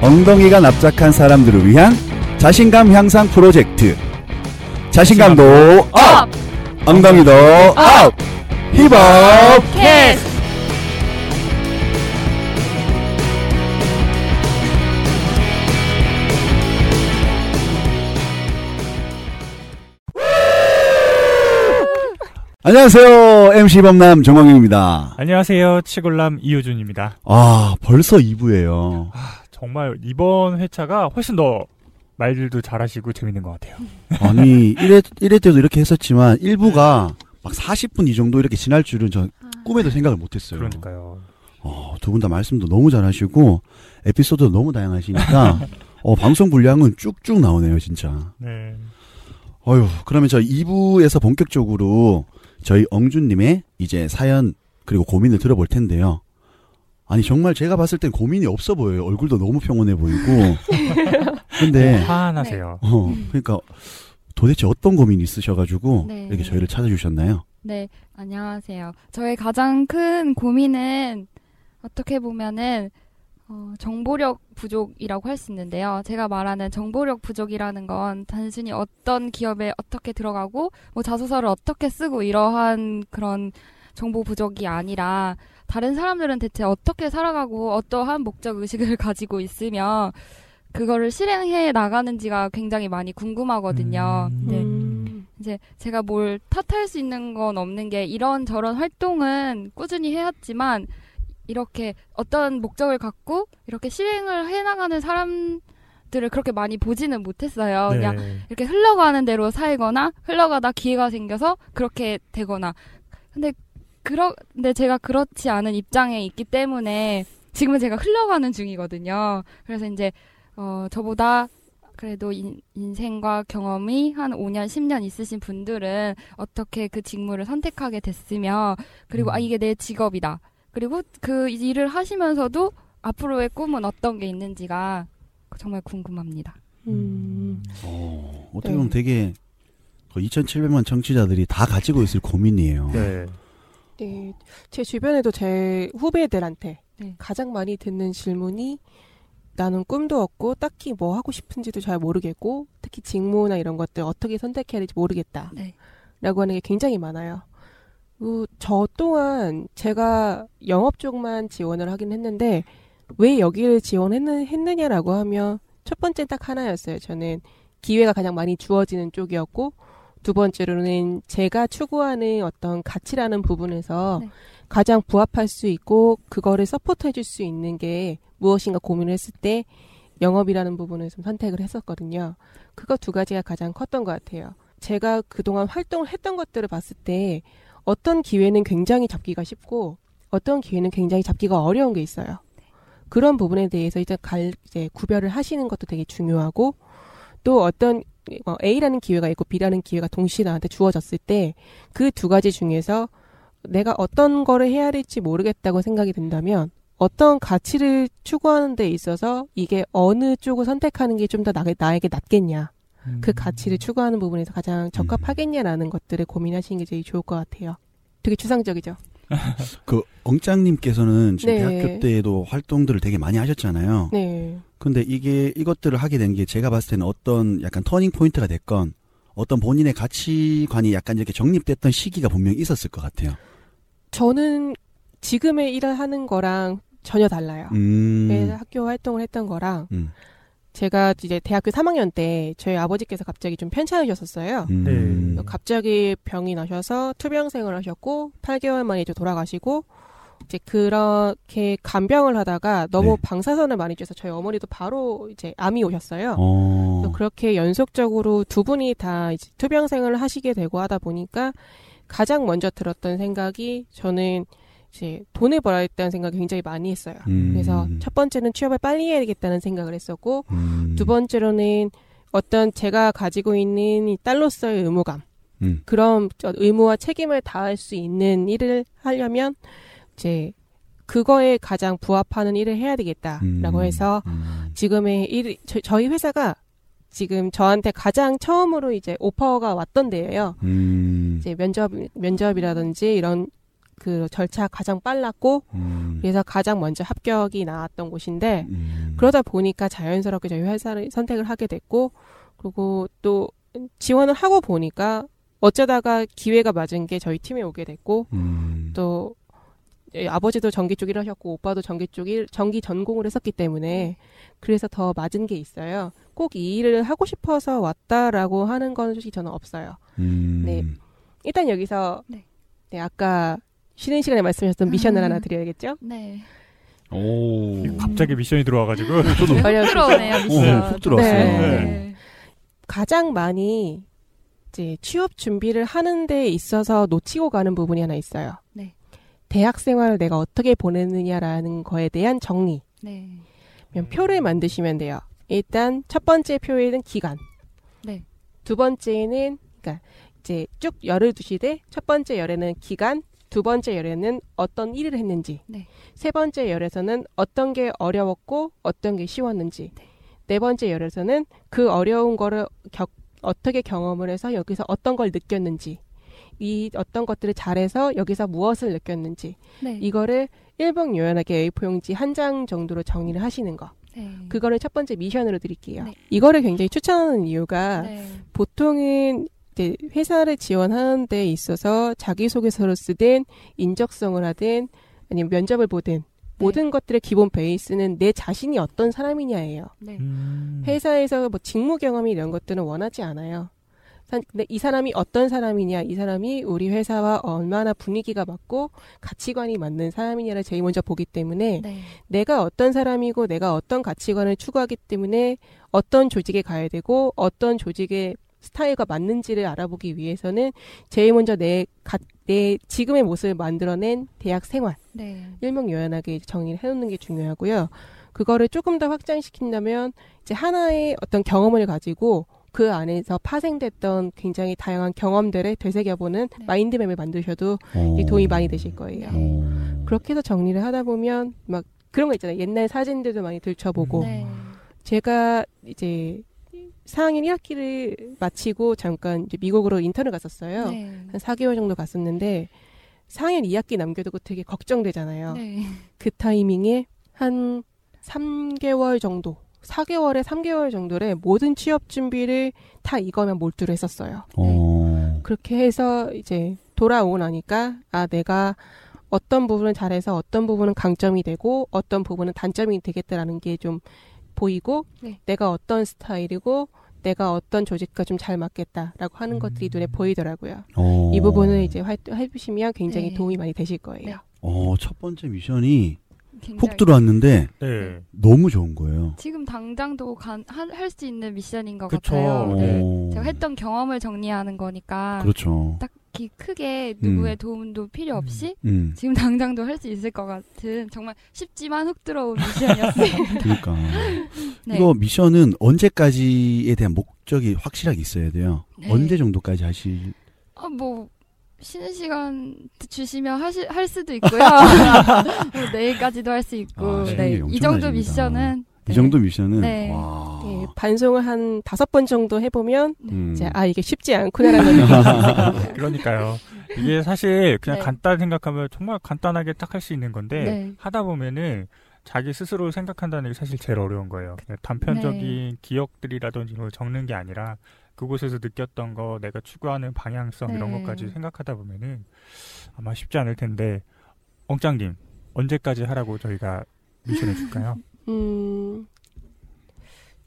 엉덩이가 납작한 사람들을 위한 자신감 향상 프로젝트. 자신감도 up! 엉덩이도 up! Hip up! Cast 안녕하세요. MC 범남 정광입니다. 안녕하세요. 치골남 이효준입니다. 아, 벌써 2부예요. 정말 이번 회차가 훨씬 더 말들도 잘하시고 재밌는 것 같아요. 아니, 1회, 1회 때도 이렇게 했었지만 1부가 막 40분 이 정도 이렇게 지날 줄은 전 꿈에도 생각을 못 했어요. 그러니까요. 어, 두 분 다 말씀도 너무 잘하시고 에피소드도 너무 다양하시니까 어, 방송 분량은 쭉쭉 나오네요, 진짜. 네. 어휴, 그러면 저 2부에서 본격적으로 저희 엉준님의 이제 사연 그리고 고민을 들어볼 텐데요. 아니 정말 제가 봤을 땐 고민이 없어 보여요. 얼굴도 너무 평온해 보이고. 근데 화나세요. 어 그러니까 도대체 어떤 고민이 있으셔가지고 네. 이렇게 저희를 찾아주셨나요? 네, 안녕하세요. 저의 가장 큰 고민은 어떻게 보면은 어, 정보력 부족이라고 할 수 있는데요. 제가 말하는 정보력 부족이라는 건 단순히 어떤 기업에 어떻게 들어가고 뭐 자소서를 어떻게 쓰고 이러한 그런 정보 부족이 아니라 다른 사람들은 대체 어떻게 살아가고 어떠한 목적 의식을 가지고 있으며 그거를 실행해 나가는지가 굉장히 많이 궁금하거든요. 음. 네. 음. 이제 제가 뭘 탓할 수 있는 건 없는 게 이런 저런 활동은 꾸준히 해왔지만 이렇게 어떤 목적을 갖고 이렇게 실행을 해 나가는 사람 들을 그렇게 많이 보지는 못했어요. 그냥 네. 이렇게 흘러가는 대로 살거나 흘러가다 기회가 생겨서 그렇게 되거나. 근데 그러 근데 제가 그렇지 않은 입장에 있기 때문에 지금은 제가 흘러가는 중이거든요. 그래서 이제 어 저보다 그래도 인, 인생과 경험이 한 5년, 10년 있으신 분들은 어떻게 그 직무를 선택하게 됐으며 그리고 음. 아 이게 내 직업이다. 그리고 그 일을 하시면서도 앞으로의 꿈은 어떤 게 있는지가 정말 궁금합니다. 음. 어, 어떻게 네. 보면 되게 그 2,700만 청취자들이 다 가지고 있을 고민이에요. 네. 네, 제 주변에도 제 후배들한테 네. 가장 많이 듣는 질문이 나는 꿈도 없고 딱히 뭐 하고 싶은지도 잘 모르겠고 특히 직무나 이런 것들 어떻게 선택해야 될지 모르겠다 네. 라고 하는 게 굉장히 많아요. 어, 저 또한 제가 영업 쪽만 지원을 하긴 했는데 왜 여기를 지원했느냐라고 하면 첫 번째 딱 하나였어요. 저는 기회가 가장 많이 주어지는 쪽이었고 두 번째로는 제가 추구하는 어떤 가치라는 부분에서 네. 가장 부합할 수 있고 그거를 서포트해 줄 수 있는 게 무엇인가 고민을 했을 때 영업이라는 부분을 좀 선택을 했었거든요. 그거 두 가지가 가장 컸던 것 같아요. 제가 그동안 활동을 했던 것들을 봤을 때 어떤 기회는 굉장히 잡기가 쉽고 어떤 기회는 굉장히 잡기가 어려운 게 있어요. 그런 부분에 대해서 일단 갈, 이제 구별을 하시는 것도 되게 중요하고 또 어떤 어, A라는 기회가 있고 B라는 기회가 동시에 나한테 주어졌을 때 그 두 가지 중에서 내가 어떤 거를 해야 될지 모르겠다고 생각이 든다면 어떤 가치를 추구하는 데 있어서 이게 어느 쪽을 선택하는 게 좀 더 나에게 낫겠냐. 그 음. 가치를 추구하는 부분에서 가장 적합하겠냐라는 것들을 고민하시는 게 제일 좋을 것 같아요. 되게 추상적이죠. 그 엉짱님께서는 지금 네. 대학교 때에도 활동들을 되게 많이 하셨잖아요. 네. 근데 이게 이것들을 하게 된 게 제가 봤을 때는 어떤 약간 turning point가 됐건 어떤 본인의 가치관이 약간 이렇게 정립됐던 시기가 분명히 있었을 것 같아요. 저는 지금의 일을 하는 거랑 전혀 달라요. 음. 네, 학교 활동을 했던 거랑 음. 제가 이제 대학교 3학년 때 저희 아버지께서 갑자기 좀 편찮으셨었어요. 음. 네. 갑자기 병이 나셔서 투병 생활을 하셨고 8개월 만에 이제 돌아가시고 이제 그렇게 간병을 하다가 너무 네. 방사선을 많이 쬐서 저희 어머니도 바로 이제 암이 오셨어요. 어. 그렇게 연속적으로 두 분이 다 이제 투병생을 하시게 되고 하다 보니까 가장 먼저 들었던 생각이 저는 이제 돈을 벌어야겠다는 생각을 굉장히 많이 했어요. 음. 그래서 첫 번째는 취업을 빨리 해야겠다는 생각을 했었고 음. 두 번째로는 어떤 제가 가지고 있는 이 딸로서의 의무감 음. 그런 저 의무와 책임을 다할 수 있는 일을 하려면 이제 그거에 가장 부합하는 일을 해야 되겠다라고 음. 해서 음. 지금의 일 저, 저희 회사가 지금 저한테 가장 처음으로 이제 오퍼가 왔던 데예요. 음. 이제 면접 면접이라든지 이런 그 절차 가장 빨랐고 음. 그래서 가장 먼저 합격이 나왔던 곳인데 음. 그러다 보니까 자연스럽게 저희 회사를 선택을 하게 됐고 그리고 또 지원을 하고 보니까 어쩌다가 기회가 맞은 게 저희 팀에 오게 됐고 음. 또 예, 아버지도 전기 쪽 일을 하셨고 오빠도 전기 쪽 일, 전기 전공을 했었기 때문에 그래서 더 맞은 게 있어요. 꼭 이 일을 하고 싶어서 왔다라고 하는 건 솔직히 저는 없어요. 음. 네. 일단 여기서 네. 네, 아까 쉬는 시간에 말씀하셨던 미션을 음. 하나 드려야겠죠? 네. 오. 갑자기 미션이 들어와가지고 저도 어, 미션. 훅 들어왔어요. 네. 네. 가장 많이 이제 취업 준비를 하는 데 있어서 놓치고 가는 부분이 하나 있어요. 네. 대학 생활을 내가 어떻게 보내느냐라는 거에 대한 정리. 네. 그냥 표를 만드시면 돼요. 일단 첫 번째 표에는 기간. 네. 두 번째는 그러니까 이제 쭉 열을 두시되 첫 번째 열에는 기간, 두 번째 열에는 어떤 일을 했는지, 네. 세 번째 열에서는 어떤 게 어려웠고 어떤 게 쉬웠는지, 네, 번째 열에서는 그 어려운 거를 겪, 어떻게 경험을 해서 여기서 어떤 걸 느꼈는지, 이 어떤 것들을 잘해서 여기서 무엇을 느꼈는지, 네. 이거를 일봉 요연하게 A4 용지 한 장 정도로 정리를 하시는 거. 네. 그거를 첫 번째 미션으로 드릴게요. 네. 이거를 굉장히 추천하는 이유가 네. 보통은 이제 회사를 지원하는 데 있어서 자기소개서를 쓰든 인적성을 하든 아니면 면접을 보든 모든 것들의 기본 베이스는 내 자신이 어떤 사람이냐예요. 네. 음. 회사에서 뭐 직무 경험이 이런 것들은 원하지 않아요. 사- 근데 이 사람이 어떤 사람이냐, 이 사람이 우리 회사와 얼마나 분위기가 맞고 가치관이 맞는 사람이냐를 제일 먼저 보기 때문에 네. 내가 어떤 사람이고 내가 어떤 가치관을 추구하기 때문에 어떤 조직에 가야 되고 어떤 조직의 스타일과 맞는지를 알아보기 위해서는 제일 먼저 내, 가, 내 지금의 모습을 만들어낸 대학 생활 네. 일목요연하게 정리를 해놓는 게 중요하고요. 그거를 조금 더 확장시킨다면 이제 하나의 어떤 경험을 가지고 그 안에서 파생됐던 굉장히 다양한 경험들을 되새겨보는 네. 마인드맵을 만드셔도 어. 이 도움이 많이 되실 거예요. 어. 그렇게 해서 정리를 하다 보면 막 그런 거 있잖아요. 옛날 사진들도 많이 들춰보고 네. 제가 이제 4학년 1학기를 마치고 잠깐 이제 미국으로 인턴을 갔었어요. 네. 한 4개월 정도 갔었는데 4학년 2학기 남겨두고 되게 걱정되잖아요. 네. 그 타이밍에 한 3개월 정도, 4개월에 3개월 정도를 모든 취업 준비를 다 이거면 몰두를 했었어요. 어. 그렇게 해서 이제 돌아오고 나니까 아 내가 어떤 부분은 잘해서 어떤 부분은 강점이 되고 어떤 부분은 단점이 되겠다라는 게 좀 보이고 네. 내가 어떤 스타일이고 내가 어떤 조직과 좀 잘 맞겠다라고 하는 음. 것들이 눈에 보이더라고요. 어. 이 부분을 이제 활동해보시면 굉장히 네. 도움이 많이 되실 거예요. 네. 어, 첫 번째 미션이 훅 들어왔는데 네. 너무 좋은 거예요. 지금 당장도 할 수 있는 미션인 것 그쵸. 같아요. 네. 어. 제가 했던 경험을 정리하는 거니까 그렇죠. 딱히 크게 누구의 음. 도움도 필요 없이 음. 지금 당장도 할 수 있을 것 같은 정말 쉽지만 훅 들어온 미션이었어요. 그러니까 네. 이거 미션은 언제까지에 대한 목적이 확실하게 있어야 돼요. 네. 언제 정도까지 하실? 아, 뭐 쉬는 시간 주시면 하시, 할 수도 있고요. 뭐 내일까지도 할 수 있고. 아, 네. 게이 정도. 미션은 이 네. 정도 미션은 네. 와. 예, 반송을 한 다섯 번 정도 해보면 음. 이제 아 이게 쉽지 않구나라는. 그러니까요. 이게 사실 그냥 네. 간단 생각하면 정말 간단하게 딱 할 수 있는 건데 네. 하다 보면은 자기 스스로 생각한다는 게 사실 제일 어려운 거예요. 그냥 단편적인 네. 기억들이라든지 적는 게 아니라 그곳에서 느꼈던 거, 내가 추구하는 방향성 이런 네. 것까지 생각하다 보면은 아마 쉽지 않을 텐데 엉짱님 언제까지 하라고 저희가 미션해 줄까요? 음,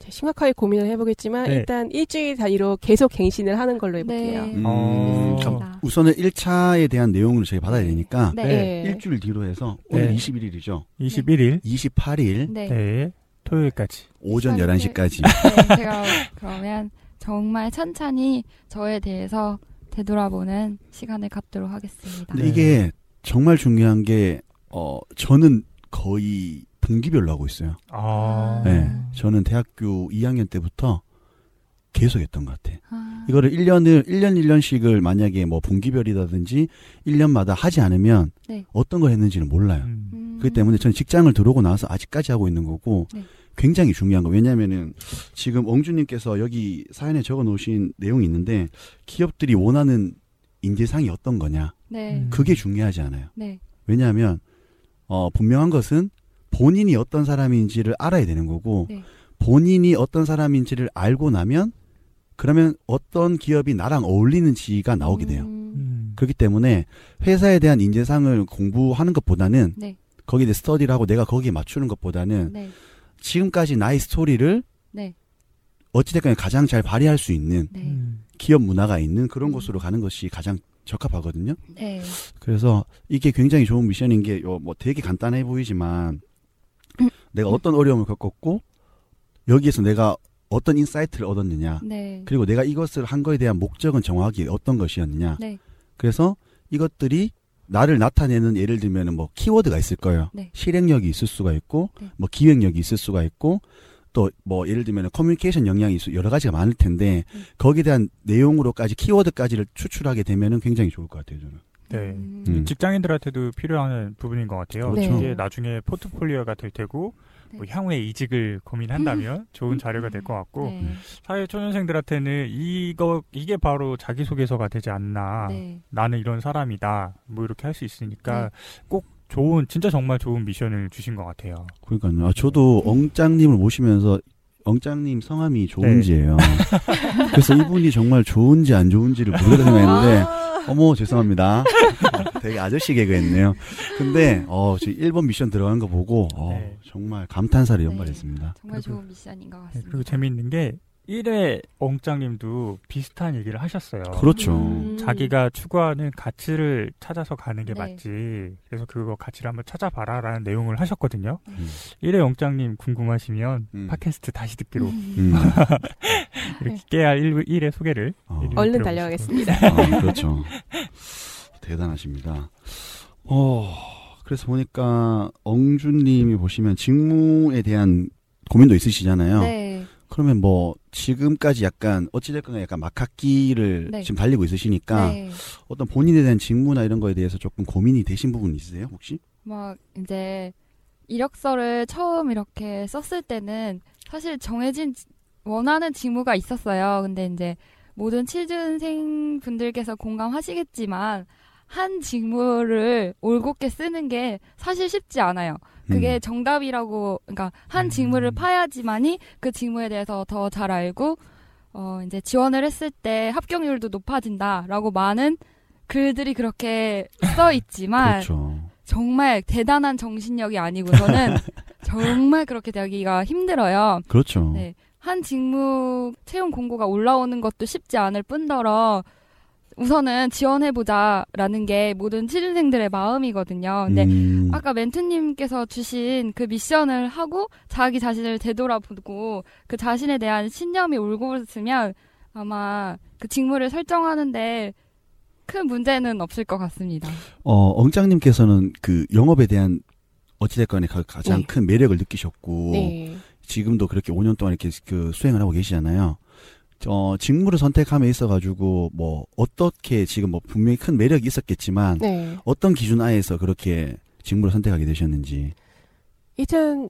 심각하게 고민을 해보겠지만 네. 일단 일주일 단위로 계속 갱신을 하는 걸로 해볼게요. 네. 음. 어. 우선은 1차에 대한 내용을 저희 받아야 되니까 네. 네. 일주일 뒤로 해서 오늘 네. 21일이죠. 21일 28일 네. 네. 토요일까지. 오전 시간을- 11시까지. 네, 제가 그러면 정말 천천히 저에 대해서 되돌아보는 시간을 갖도록 하겠습니다. 네. 이게 정말 중요한 게 어, 저는 거의 분기별로 하고 있어요. 아. 네. 저는 대학교 2학년 때부터 계속 했던 것 같아. 아, 이거를 1년을 1년 1년씩을 만약에 뭐 분기별이라든지 1년마다 하지 않으면 네. 어떤 걸 했는지는 몰라요. 음. 음, 그렇기 때문에 저는 직장을 들어오고 나서 아직까지 하고 있는 거고 네. 굉장히 중요한 거 왜냐면은 지금 엉주님께서 여기 사연에 적어 놓으신 내용이 있는데 기업들이 원하는 인재상이 어떤 거냐. 네. 음. 그게 중요하지 않아요. 네. 왜냐하면 어, 분명한 것은 본인이 어떤 사람인지를 알아야 되는 거고 네. 본인이 어떤 사람인지를 알고 나면 그러면 어떤 기업이 나랑 어울리는지가 나오게 돼요. 음, 음. 그렇기 때문에 회사에 대한 인재상을 공부하는 것보다는 네. 거기에 대해 study를 하고 내가 거기에 맞추는 것보다는 네. 지금까지 나의 스토리를 네. 어찌됐건 가장 잘 발휘할 수 있는 네. 음. 기업 문화가 있는 그런 음. 곳으로 가는 것이 가장 적합하거든요. 네. 그래서 이게 굉장히 좋은 미션인 게 뭐 되게 간단해 보이지만 음. 내가 어떤 어려움을 겪었고 여기에서 내가 어떤 insight를 얻었느냐 네. 그리고 내가 이것을 한 거에 대한 목적은 정확히 어떤 것이었느냐 네. 그래서 이것들이 나를 나타내는 예를 들면은 뭐 키워드가 있을 거예요. 네. 실행력이 있을 수가 있고 네. 뭐 기획력이 있을 수가 있고 또 뭐 예를 들면 커뮤니케이션 역량이 있- 여러 가지가 많을 텐데 네. 거기에 대한 내용으로까지 키워드까지를 추출하게 되면은 굉장히 좋을 것 같아요 저는. 네. 음. 음. 직장인들한테도 필요한 부분인 것 같아요. 그렇죠. 이게 나중에 포트폴리오가 될 테고 네. 뭐 향후에 이직을 고민한다면 좋은 자료가 될 것 같고 네. 사회 초년생들한테는 이거 이게 바로 자기 소개서가 되지 않나. 네. 나는 이런 사람이다. 뭐 이렇게 할 수 있으니까 꼭 좋은 진짜 정말 좋은 미션을 주신 것 같아요. 그러니까요. 아, 저도 엉짱님을 모시면서 엉짱님 성함이 좋은지예요. 그래서 이분이 정말 좋은지 안 좋은지를 모르겠다 생각했는데 어머 죄송합니다. 되게 아저씨 개그했네요. 근데 어 지금 1번 미션 들어간 거 보고 어, 네. 정말 감탄사를 네. 연발했습니다. 정말 그리고- 좋은 미션인 것 네, 같습니다. 그리고 재미있는 게 1회 엉짱님도 비슷한 얘기를 하셨어요. 그렇죠. 음. 자기가 추구하는 가치를 찾아서 가는 게 네. 맞지. 그래서 그거 가치를 한번 찾아봐라 라는 내용을 하셨거든요. 음. 1회 영장님 궁금하시면 음. 팟캐스트 다시 듣기로 음. 이렇게 깨알 1, 1회 소개를 어. 얼른 들어보시고. 달려가겠습니다. 아, 그렇죠. 대단하십니다. 어, 그래서 보니까 엉준님이 보시면 직무에 대한 고민도 있으시잖아요. 네. 그러면 뭐 지금까지 약간 어찌됐건 약간 막학기를 네. 지금 달리고 있으시니까 네. 어떤 본인에 대한 직무나 이런 거에 대해서 조금 고민이 되신 부분 있으세요 혹시? 막 이제 이력서를 처음 이렇게 썼을 때는 사실 정해진 지- 원하는 직무가 있었어요. 근데 이제 모든 취준생 분들께서 공감하시겠지만 한 직무를 올곧게 쓰는 게 사실 쉽지 않아요. 그게 음. 정답이라고 그러니까 한 음. 직무를 파야지만이 그 직무에 대해서 더 잘 알고 어 이제 지원을 했을 때 합격률도 높아진다라고 많은 글들이 그렇게 써 있지만 그렇죠. 정말 대단한 정신력이 아니고서는 정말 그렇게 되기가 힘들어요. 그렇죠. 네. 한 직무 채용 공고가 올라오는 것도 쉽지 않을 뿐더러 우선은 지원해보자라는 게 모든 취준생들의 마음이거든요. 근데 음, 아까 멘트님께서 주신 그 미션을 하고 자기 자신을 되돌아보고 그 자신에 대한 신념이 올곧으면 아마 그 직무를 설정하는데 큰 문제는 없을 것 같습니다. 어, 엉짱님께서는 그 영업에 대한 어찌됐건 가- 가장 네. 큰 매력을 느끼셨고 네. 지금도 그렇게 5년 동안 이렇게 그 수행을 하고 계시잖아요. 어, 직무를 선택함에 있어 가지고 뭐 어떻게 지금 뭐 분명히 큰 매력이 있었겠지만 네. 어떤 기준 하에서 그렇게 직무를 선택하게 되셨는지. 일단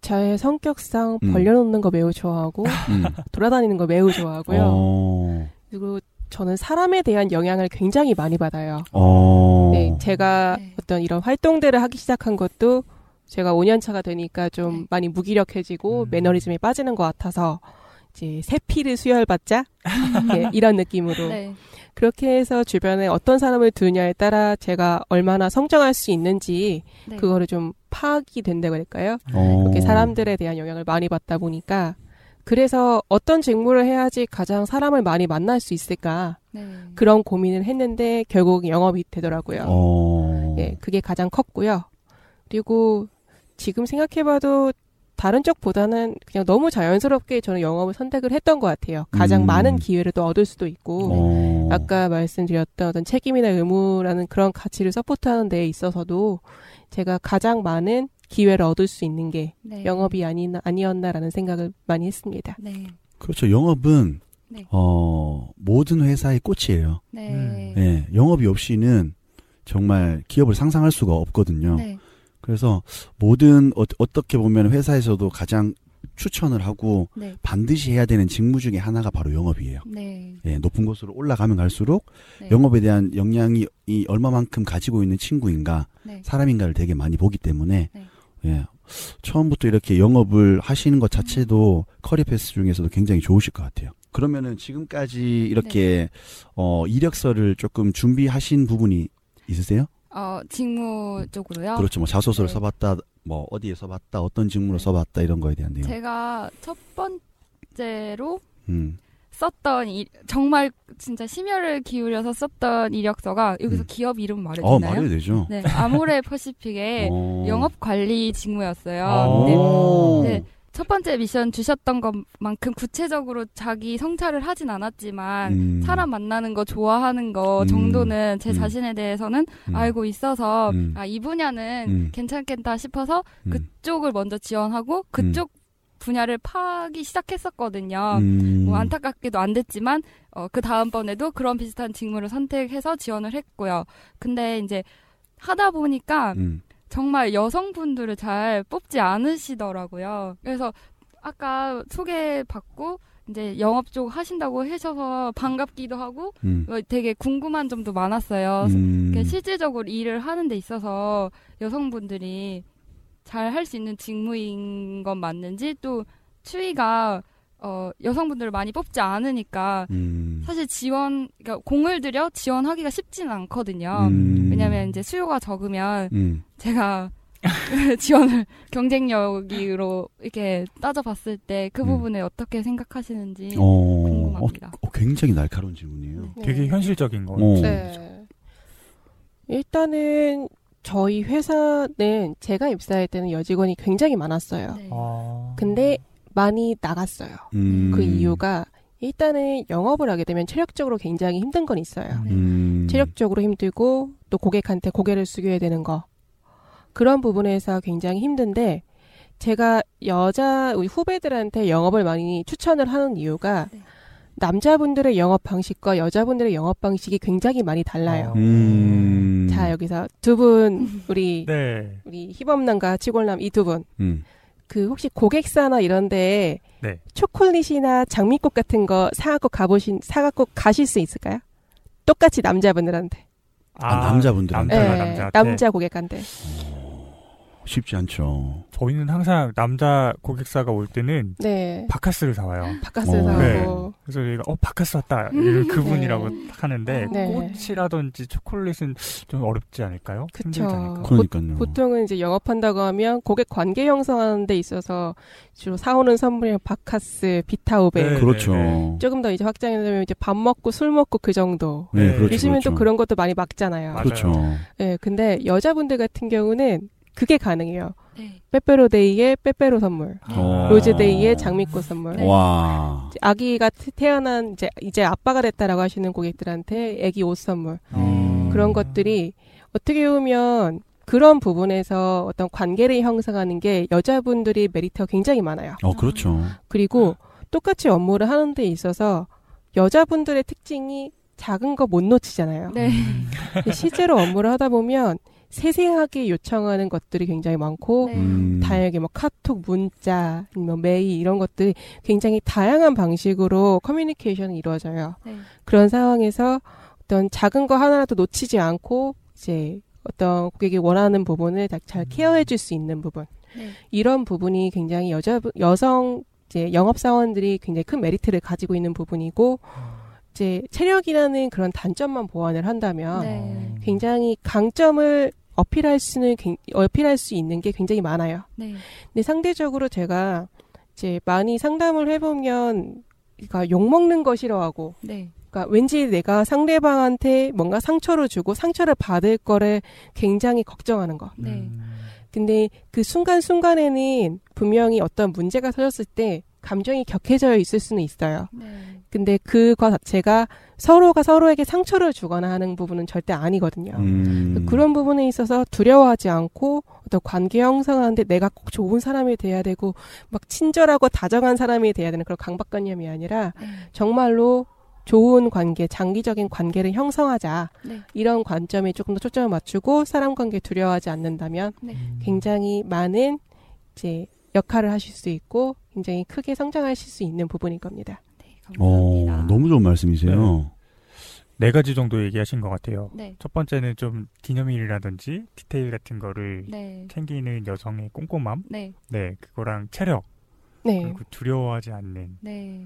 저의 성격상 음. 벌려놓는 거 매우 좋아하고 음. 돌아다니는 거 매우 좋아하고요. 어, 그리고 저는 사람에 대한 영향을 굉장히 많이 받아요. 어. 네, 제가 네. 어떤 이런 활동들을 하기 시작한 것도 제가 5년 차가 되니까 좀 네. 많이 무기력해지고 음. 매너리즘에 빠지는 것 같아서 이제 새 피를 수혈받자 네, 이런 느낌으로 네. 그렇게 해서 주변에 어떤 사람을 두느냐에 따라 제가 얼마나 성장할 수 있는지 네. 그거를 좀 파악이 된다고 할까요? 어. 그렇게 사람들에 대한 영향을 많이 받다 보니까 그래서 어떤 직무를 해야지 가장 사람을 많이 만날 수 있을까 네. 그런 고민을 했는데 결국 영업이 되더라고요. 어. 예, 그게 가장 컸고요. 그리고 지금 생각해봐도 다른 쪽보다는 그냥 너무 자연스럽게 저는 영업을 선택을 했던 것 같아요. 가장 음. 많은 기회를 또 얻을 수도 있고, 어. 아까 말씀드렸던 어떤 책임이나 의무라는 그런 가치를 서포트하는 데에 있어서도 제가 가장 많은 기회를 얻을 수 있는 게 네. 영업이 아니, 아니었나라는 생각을 많이 했습니다. 네. 그렇죠. 영업은 네. 어, 모든 회사의 꽃이에요. 네. 음. 예, 영업이 없이는 정말 기업을 상상할 수가 없거든요. 네. 그래서 모든 어, 떻게 보면 회사에서도 가장 추천을 하고 네. 반드시 해야 되는 직무 중에 하나가 바로 영업이에요. 네. 예, 높은 곳으로 올라가면 갈수록 네. 영업에 대한 역량이 이 얼마만큼 가지고 있는 친구인가, 네. 사람인가를 되게 많이 보기 때문에 네. 예, 처음부터 이렇게 영업을 하시는 것 자체도 커리어 패스 중에서도 굉장히 좋으실 것 같아요. 그러면은 지금까지 이렇게 어 이력서를 조금 준비하신 부분이 있으세요? 어, 직무 쪽으로요. 그렇죠. 뭐 자소서를 네. 써봤다, 뭐 어디에 써봤다, 어떤 직무로 네. 써봤다 이런 거에 대한 내용. 제가 첫 번째로 음, 썼던 이, 정말 진짜 심혈을 기울여서 썼던 이력서가 여기서 음. 기업 이름 말해도 어 되나요? 말해도 되죠. 네, 아모레 퍼시픽의 어. 영업 관리 직무였어요. 어. 네. 첫 번째 미션 주셨던 것만큼 구체적으로 자기 성찰을 하진 않았지만 음. 사람 만나는 거 좋아하는 거 음. 정도는 제 음. 자신에 대해서는 음. 알고 있어서 음. 아이 분야는 음. 괜찮겠다 싶어서 음. 그쪽을 먼저 지원하고 그쪽 분야를 파기 시작했었거든요. 음. 뭐 안타깝게도 안 됐지만 어, 그 다음번에도 그런 비슷한 직무를 선택해서 지원을 했고요. 근데 이제 하다 보니까 음. 정말 여성분들을 잘 뽑지 않으시더라고요. 그래서 아까 소개받고 이제 영업 쪽 하신다고 하셔서 반갑기도 하고 음. 어, 되게 궁금한 점도 많았어요. 음. 실질적으로 일을 하는 데 있어서 여성분들이 잘 할 수 있는 직무인 건 맞는지 또 추위가 어, 여성분들을 많이 뽑지 않으니까 음. 사실 지원 그러니까 공을 들여 지원하기가 쉽지는 않거든요. 음. 왜냐하면 이제 수요가 적으면 음. 제가 지원을 경쟁력으로 이렇게 따져봤을 때그 음. 부분에 어떻게 생각하시는지 어, 어, 궁금합니다. 어, 굉장히 날카로운 질문이에요. 네. 되게 현실적인 거. 어. 네. 일단은 저희 회사는 제가 입사할 때는 여직원이 굉장히 많았어요. 네. 아. 근데 많이 나갔어요. 음. 그 이유가 일단은 영업을 하게 되면 체력적으로 굉장히 힘든 건 있어요. 네. 음. 체력적으로 힘들고 또 고객한테 고개를 숙여야 되는 거 그런 부분에서 굉장히 힘든데 제가 여자 우리 후배들한테 영업을 많이 추천을 하는 이유가 네. 남자분들의 영업 방식과 여자분들의 영업 방식이 굉장히 많이 달라요. 음. 자 여기서 두 분 우리 네. 우리 희범남과 치골남 이 두 분 그 음. 혹시 고객사나 이런데 네. 초콜릿이나 장미꽃 같은 거 사갖고 가보신 사갖고 가실 수 있을까요? 똑같이 남자분들한테 아, 남자분들한테. 남자가 예, 남자한테. 남자 고객한테 쉽지 않죠. 저희는 항상 남자 고객사가 올 때는 네 바카스를 사와요. 바카스를 어. 사고 그래서 저희가 어 바카스 왔다 이런 그분이라고 네. 하는데 네. 꽃이라든지 초콜릿은 좀 어렵지 않을까요? 그쵸. 힘들지 않을까? 그러니까요. 보 통은 이제 영업한다고 하면 고객 관계 형성하는 데 있어서 주로 사오는 선물이 바카스, 비타오베 네. 그렇죠. 네, 조금 더 이제 확장해서 이제 밥 먹고 술 먹고 그 정도. 네, 네. 그렇죠. 요즘엔 그렇죠. 또 그런 것도 많이 막잖아요. 맞아요. 그렇죠. 네, 근데 여자분들 같은 경우는 그게 가능해요. 네. 빼빼로데이의 빼빼로 선물, 어. 로즈데이의 장미꽃 선물. 네. 아기가 태- 태어난 이제 이제 아빠가 됐다라고 하시는 고객들한테 아기 옷 선물 음. 그런 것들이 어떻게 보면 그런 부분에서 어떤 관계를 형성하는 게 여자분들이 메리트가 굉장히 많아요. 어, 그렇죠. 그리고 똑같이 업무를 하는 데 있어서 여자분들의 특징이 작은 거 못 놓치잖아요. 네. 실제로 업무를 하다 보면 세세하게 요청하는 것들이 굉장히 많고 네. 음. 다양하게 뭐 카톡, 문자, 뭐 메일 이런 것들이 굉장히 다양한 방식으로 커뮤니케이션이 이루어져요. 네. 그런 상황에서 어떤 작은 거 하나라도 놓치지 않고 이제 어떤 고객이 원하는 부분을 다 잘 케어해 줄 수 있는 부분. 네. 이런 부분이 굉장히 여자 여성 이제 영업 사원들이 굉장히 큰 메리트를 가지고 있는 부분이고 이제 체력이라는 그런 단점만 보완을 한다면 네. 굉장히 강점을 어필할 수는 굉- 어필할 수 있는 게 굉장히 많아요. 네. 근데 상대적으로 제가 이제 많이 상담을 해보면 그러니까 욕 먹는 거 싫어하고 네. 그러니까 왠지 내가 상대방한테 뭔가 상처를 주고 상처를 받을 거를 굉장히 걱정하는 거. 네. 음. 근데 그 순간 순간에는 분명히 어떤 문제가 터졌을 때 감정이 격해져 있을 수는 있어요. 네. 근데 그거 자체가 서로가 서로에게 상처를 주거나 하는 부분은 절대 아니거든요. 음. 그런 부분에 있어서 두려워하지 않고 어떤 관계 형성하는데 내가 꼭 좋은 사람이 돼야 되고 막 친절하고 다정한 사람이 돼야 되는 그런 강박관념이 아니라 네. 정말로 좋은 관계, 장기적인 관계를 형성하자 네. 이런 관점에 조금 더 초점을 맞추고 사람 관계 두려워하지 않는다면 네. 굉장히 많은 이제 역할을 하실 수 있고 굉장히 크게 성장하실 수 있는 부분일 겁니다. 네, 어, 감사합니다. 너무 좋은 말씀이세요. 네 가지 정도 얘기하신 것 같아요. 네. 첫 번째는 좀 기념일이라든지 디테일 같은 거를 네. 챙기는 여성의 꼼꼼함, 네. 네 그거랑 체력 네. 그리고 두려워하지 않는 네.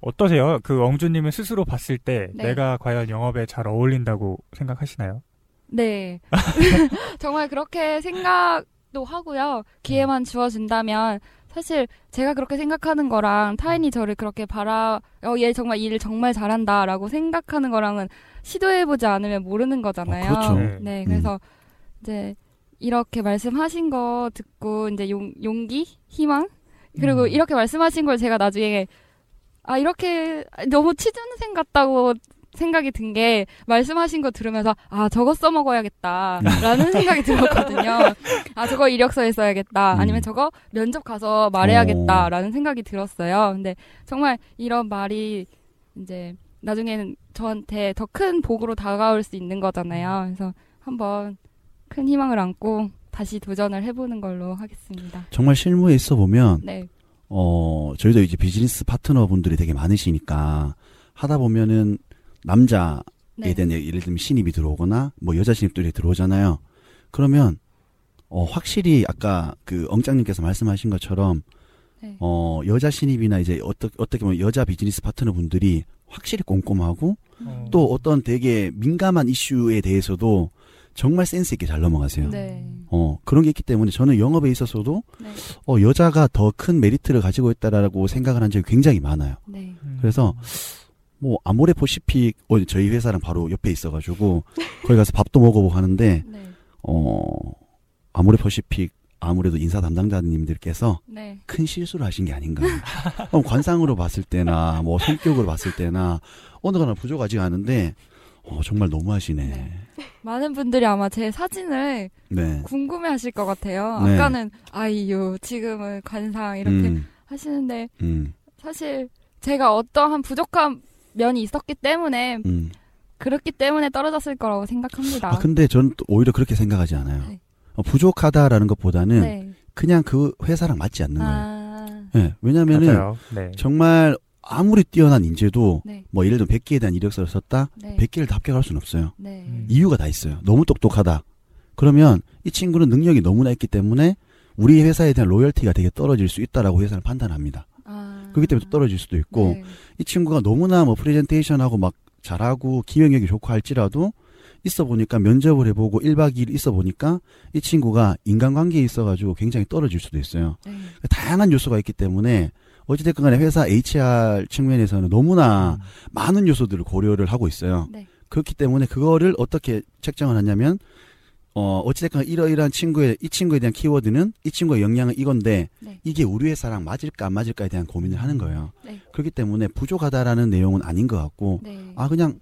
어떠세요? 그 엉주님은 스스로 봤을 때 네. 내가 과연 영업에 잘 어울린다고 생각하시나요? 네. 정말 그렇게 생각도 하고요. 기회만 주어진다면 사실 제가 그렇게 생각하는 거랑 타인이 저를 그렇게 바라 어 얘 정말 일 정말 잘한다라고 생각하는 거랑은 시도해 보지 않으면 모르는 거잖아요. 어, 그렇죠. 네. 네, 음. 그래서 이제 이렇게 말씀하신 거 듣고 이제 용, 용기, 희망 그리고 음. 이렇게 말씀하신 걸 제가 나중에 아 이렇게 너무 취준생 같다고 생각이 든 게 말씀하신 거 들으면서 아 저거 써먹어야겠다라는 생각이 들었거든요. 아 저거 이력서에 써야겠다. 음. 아니면 저거 면접 가서 말해야겠다라는 생각이 들었어요. 근데 정말 이런 말이 이제 나중에는 저한테 더 큰 복으로 다가올 수 있는 거잖아요. 그래서 한번 큰 희망을 안고 다시 도전을 해보는 걸로 하겠습니다. 정말 실무에 있어 보면 네, 어, 저희도 이제 비즈니스 파트너분들이 되게 많으시니까 하다 보면은 남자에 네, 대한 예를 들면 신입이 들어오거나 뭐 여자 신입들이 들어오잖아요. 그러면 어, 확실히 아까 그 엉짱님께서 말씀하신 것처럼 네. 어, 여자 신입이나 이제 어떻게 어떻게 보면 여자 비즈니스 파트너 분들이 확실히 꼼꼼하고 어, 또 어떤 되게 민감한 이슈에 대해서도 정말 센스 있게 잘 넘어가세요. 네, 어, 그런 게 있기 때문에 저는 영업에 있어서도 네, 어, 여자가 더 큰 메리트를 가지고 있다라고 생각을 한 적이 굉장히 많아요. 네. 음. 그래서 뭐 아모레 퍼시픽 어, 저희 회사랑 바로 옆에 있어가지고 거기 가서 밥도 먹어보고 하는데 네, 어 아모레 퍼시픽 아무래도 인사 담당자님들께서 네. 큰 실수를 하신 게 아닌가. 어, 관상으로 봤을 때나 뭐 성격으로 봤을 때나 어느 거나 부족하지 않은데 어, 정말 너무하시네. 네. 많은 분들이 아마 제 사진을 네. 궁금해하실 것 같아요. 네. 아까는 아이유, 지금은 관상 이렇게 음, 하시는데 음, 사실 제가 어떠한 부족한 면이 있었기 때문에 음. 그렇기 때문에 떨어졌을 거라고 생각합니다. 아 근데 저는 또 오히려 그렇게 생각하지 않아요. 네. 어, 부족하다라는 것보다는 네. 그냥 그 회사랑 맞지 않는 거예요. 아, 네, 왜냐면은. 네. 정말 아무리 뛰어난 인재도 네, 뭐 예를 들면 100개에 대한 이력서를 썼다? 네, 100개를 다 합격할 수는 없어요. 네, 음. 이유가 다 있어요. 너무 똑똑하다. 그러면 이 친구는 능력이 너무나 있기 때문에 우리 회사에 대한 로열티가 되게 떨어질 수 있다라고 회사는 판단합니다. 아, 그렇기 때문에 또 떨어질 수도 있고 네, 이 친구가 너무나 뭐 프레젠테이션하고 막 잘하고 기억력이 좋고 할지라도 있어 보니까 면접을 해보고 1박 2일 있어 보니까 이 친구가 인간관계에 있어가지고 굉장히 떨어질 수도 있어요. 네, 다양한 요소가 있기 때문에 어찌됐건 간에 회사 HR 측면에서는 너무나 음. 많은 요소들을 고려를 하고 있어요. 네, 그렇기 때문에 그거를 어떻게 책정을 하냐면 어 어찌됐건 이러이러한 친구의 이 친구에 대한 키워드는 이 친구의 역량은 이건데 네. 이게 우리 회사랑 맞을까 안 맞을까에 대한 고민을 하는 거예요. 네. 그렇기 때문에 부족하다라는 내용은 아닌 것 같고 네, 아 그냥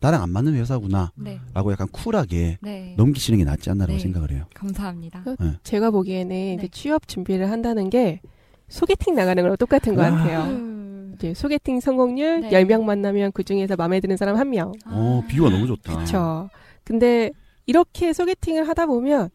나랑 안 맞는 회사구나 라고 네, 약간 쿨하게 네. 넘기시는 게 낫지 않나라고 네. 생각을 해요. 감사합니다. 제가 보기에는 이제 네. 취업 준비를 한다는 게 소개팅 나가는 거랑 똑같은 것 아. 같아요. 음. 이제 소개팅 성공률 네. 10명 만나면 그 중에서 마음에 드는 사람 한 명 어 아. 비유가 너무 좋다. 그쵸. 근데 이렇게 소개팅을 하다 보면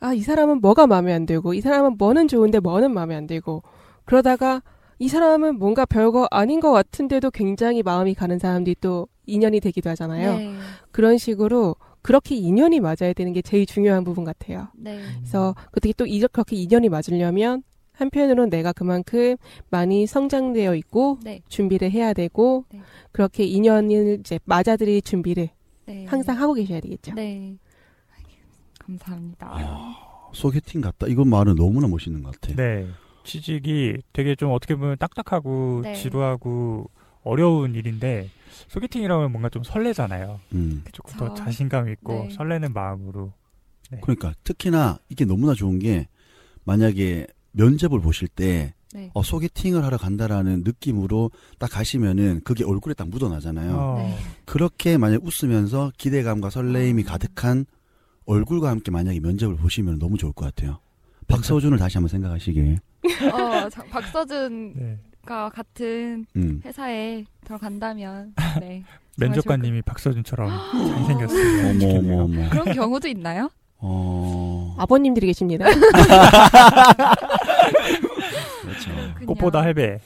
아, 이 사람은 뭐가 마음에 안 들고 이 사람은 뭐는 좋은데 뭐는 마음에 안 들고 그러다가 이 사람은 뭔가 별거 아닌 것 같은데도 굉장히 마음이 가는 사람들이 또 인연이 되기도 하잖아요. 네, 그런 식으로 그렇게 인연이 맞아야 되는 게 제일 중요한 부분 같아요. 네, 그래서 어떻게 또 이- 그렇게 인연이 맞으려면 한편으로는 내가 그만큼 많이 성장되어 있고 네, 준비를 해야 되고 네. 그렇게 인연을 이제 맞아들일 준비를 네. 항상 하고 계셔야 되겠죠. 네. 감사합니다. 아, 소개팅 같다. 이건 말은 너무나 멋있는 것 같아. 네. 취직이 되게 좀 어떻게 보면 딱딱하고 네. 지루하고 어려운 일인데 소개팅이라면 뭔가 좀 설레잖아요. 음. 조금. 더 자신감 있고 네. 설레는 마음으로. 네. 그러니까 특히나 이게 너무나 좋은 게 만약에 면접을 보실 때 네. 어, 소개팅을 하러 간다라는 느낌으로 딱 가시면은 그게 얼굴에 딱 묻어나잖아요. 어, 네. 그렇게 만약 웃으면서 기대감과 설레임이 아. 가득한 얼굴과 함께 만약에 면접을 보시면 너무 좋을 것 같아요. 박서준을 다시 한번 생각하시길. 어, 자, 박서준과 네. 같은 음. 회사에 들어간다면, 네. 면접관님이 박서준처럼 잘생겼어요. 어머 어머 어머. 그런 경우도 있나요? 어 아버님들이 계십니다. 그렇죠. 꽃보다 할배.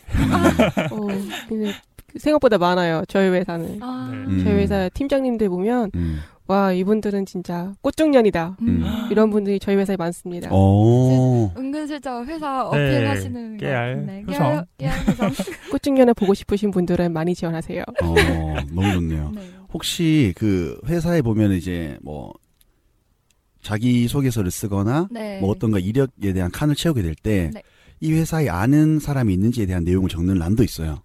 어, 근데 생각보다 많아요. 저희 회사는. 아, 네. 음. 저희 회사 팀장님들 보면 음. 와 이분들은 진짜 꽃중년이다. 음. 이런 분들이 저희 회사에 많습니다. 어. 은근슬쩍 회사 네, 어필하시는. 효성. 깨알, 깨알 효성. 꽃중년을 보고 싶으신 분들은 많이 지원하세요. 어, 너무 좋네요. 네. 혹시 그 회사에 보면 이제 뭐 자기 소개서를 쓰거나 네. 뭐 어떤가 이력에 대한 칸을 채우게 될 때이 네. 회사에 아는 사람이 있는지에 대한 내용을 적는 란도 있어요.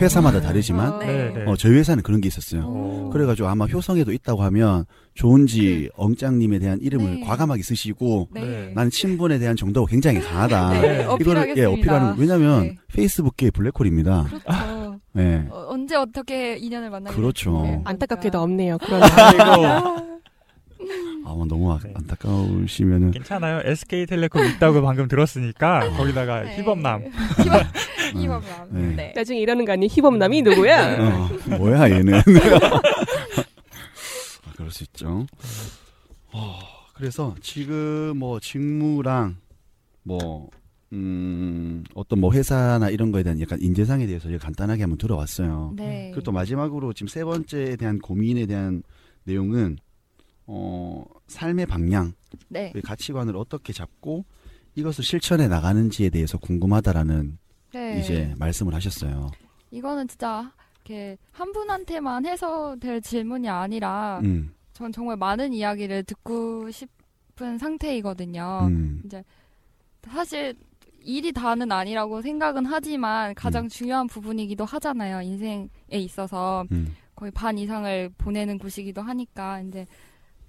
회사마다 다르지만 어, 네, 네. 어, 저희 회사는 그런 게 있었어요. 오. 그래가지고 아마 효성에도 있다고 하면 좋은지 엉짱님에 대한 이름을 네. 과감하게 쓰시고 네. 네. 나는 친분에 대한 정도가 굉장히 강하다. 네, 네. 이거를. 예, 어필하는 거. 왜냐면 네. 페이스북계 블랙홀입니다. 그렇죠. 예. 어, 언제 어떻게 인연을 만나게 그렇죠. 될지 안타깝게도. 없네요. 그런 아이고. 아, 뭐 너무 아- 네. 안타까우시면은 괜찮아요. SK텔레콤 있다고 방금 들었으니까 거기다가 네. 힙업남. 힙업 힙업남. 네. 네. 나중에 이러는 거 아니에요? 희범남이 누구야? 어, 뭐야 얘는. 아, 그럴 수 있죠. 어, 그래서 지금 뭐 직무랑 뭐 음, 어떤 뭐 회사나 이런 거에 대한 약간 인재상에 대해서 이제 간단하게 한번 들어왔어요. 네. 그리고 또 마지막으로 지금 세 번째에 대한 고민에 대한 내용은 어, 삶의 방향, 네. 그 가치관을 어떻게 잡고 이것을 실천해 나가는지에 대해서 궁금하다라는 네. 이제 말씀을 하셨어요. 이거는 진짜 이렇게 한 분한테만 해서 될 질문이 아니라 음, 전 정말 많은 이야기를 듣고 싶은 상태이거든요. 음, 사실 일이 다는 아니라고 생각은 하지만 가장 음. 중요한 부분이기도 하잖아요. 인생에 있어서 음. 거의 반 이상을 보내는 곳이기도 하니까 이제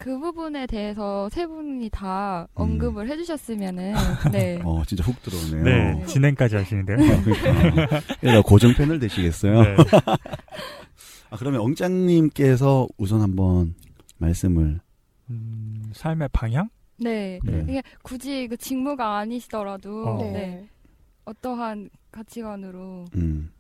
그 부분에 대해서 세 분이 다 음. 언급을 해주셨으면은 네. 어, 진짜 훅 들어오네요. 네. 진행까지 하시는데요. 그러니까. 얘가 고정 패널 되시겠어요? 네. 아, 그러면 엉짱님께서 우선 한번 말씀을. 음, 삶의 방향? 네. 네. 이게 굳이 그 직무가 아니시더라도 어. 네. 어떠한 가치관으로 음,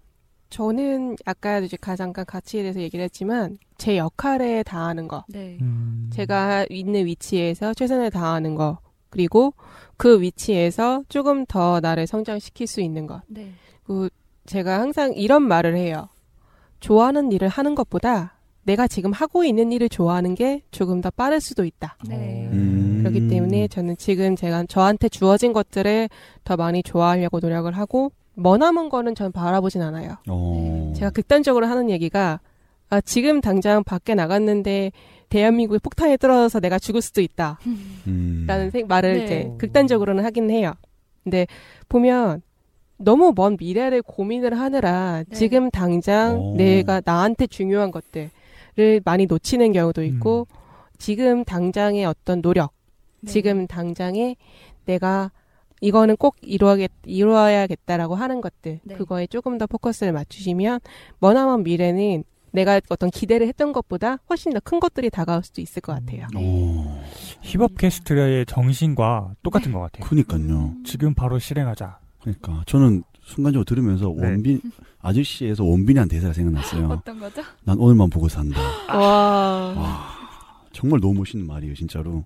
저는 아까 이제 가장 간 가치에 대해서 얘기를 했지만 제 역할에 다하는 거, 네. 음, 제가 있는 위치에서 최선을 다하는 거, 그리고 그 위치에서 조금 더 나를 성장시킬 수 있는 것. 네. 그 제가 항상 이런 말을 해요. 좋아하는 일을 하는 것보다 내가 지금 하고 있는 일을 좋아하는 게 조금 더 빠를 수도 있다. 네. 음. 그렇기 때문에 저는 지금 제가 저한테 주어진 것들을 더 많이 좋아하려고 노력을 하고 머나먼 거는 전 바라보진 않아요. 어. 제가 극단적으로 하는 얘기가 아, 지금 당장 밖에 나갔는데 대한민국에 폭탄이 떨어져서 내가 죽을 수도 있다. 음. 라는 말을 네. 이제 극단적으로는 하긴 해요. 근데 보면 너무 먼 미래를 고민을 하느라 네. 지금 당장 오. 내가 나한테 중요한 것들을 많이 놓치는 경우도 있고 음. 지금 당장의 어떤 노력, 네. 지금 당장에 내가 이거는 꼭 이루어야겠, 이루어야겠다라고 하는 것들 네. 그거에 조금 더 포커스를 맞추시면 머나먼 미래는 내가 어떤 기대를 했던 것보다 훨씬 더 큰 것들이 다가올 수도 있을 것 같아요. 오. Hip up Cast의 정신과 똑같은 것 같아요. 그니까요. 지금 바로 실행하자. 그러니까 저는 순간적으로 들으면서 네. 원빈 아저씨에서 원빈이 한 대사가 생각났어요. 어떤 거죠? 난 오늘만 보고 산다. 와. 와, 정말 너무 멋있는 말이에요, 진짜로.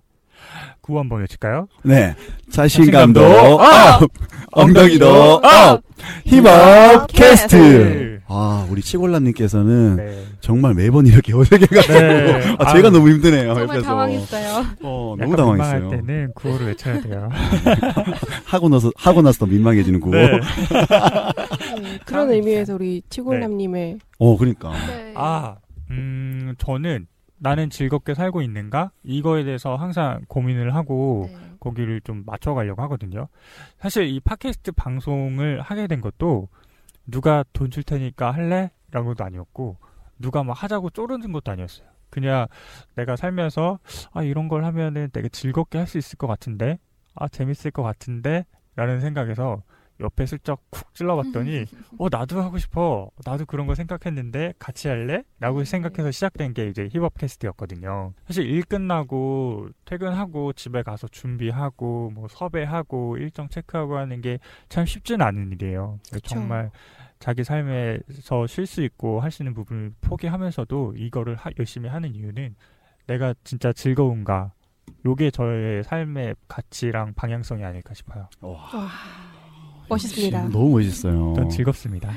구호 한번 외칠까요? 네, 자신감도 자신감도 up, 엉덩이도 up, Hip up Cast. 아, 우리 치골남님께서는 네. 정말 매번 이렇게 어색해가지고 네. 아, 제가 아, 너무 힘드네요. 정말 옆에서. 당황했어요. 어, 너무 당황했어요. 민망할 때는 구호를 외쳐야 돼요. 하고 나서 하고 나서 더 민망해지는 거. 네. 네, 그런 아, 의미에서 우리 치골남님의 어, 그러니까. 네. 아, 음, 저는 나는 즐겁게 살고 있는가? 이거에 대해서 항상 고민을 하고 네. 거기를 좀 맞춰가려고 하거든요. 사실 이 팟캐스트 방송을 하게 된 것도 누가 돈 줄 테니까 할래? 라는 것도 아니었고 누가 막 하자고 쪼르는 것도 아니었어요. 그냥 내가 살면서 아 이런 걸 하면은 되게 즐겁게 할 수 있을 것 같은데 아 재밌을 것 같은데 라는 생각에서 옆에 슬쩍 쿡 찔러봤더니 어 나도 하고 싶어. 나도 그런 거 생각했는데 같이 할래? 라고 생각해서 시작된 게 이제 힙업 캐스트였거든요. 사실 일 끝나고 퇴근하고 집에 가서 준비하고 뭐 섭외하고 일정 체크하고 하는 게 참 쉽지는 않은 일이에요. 정말 자기 삶에서 쉴 수 있고 할 수 있는 부분을 포기하면서도 이거를 하- 열심히 하는 이유는 내가 진짜 즐거운가? 요게 저의 삶의 가치랑 방향성이 아닐까 싶어요. 와, 멋있습니다. 너무 멋있어요. 전 즐겁습니다.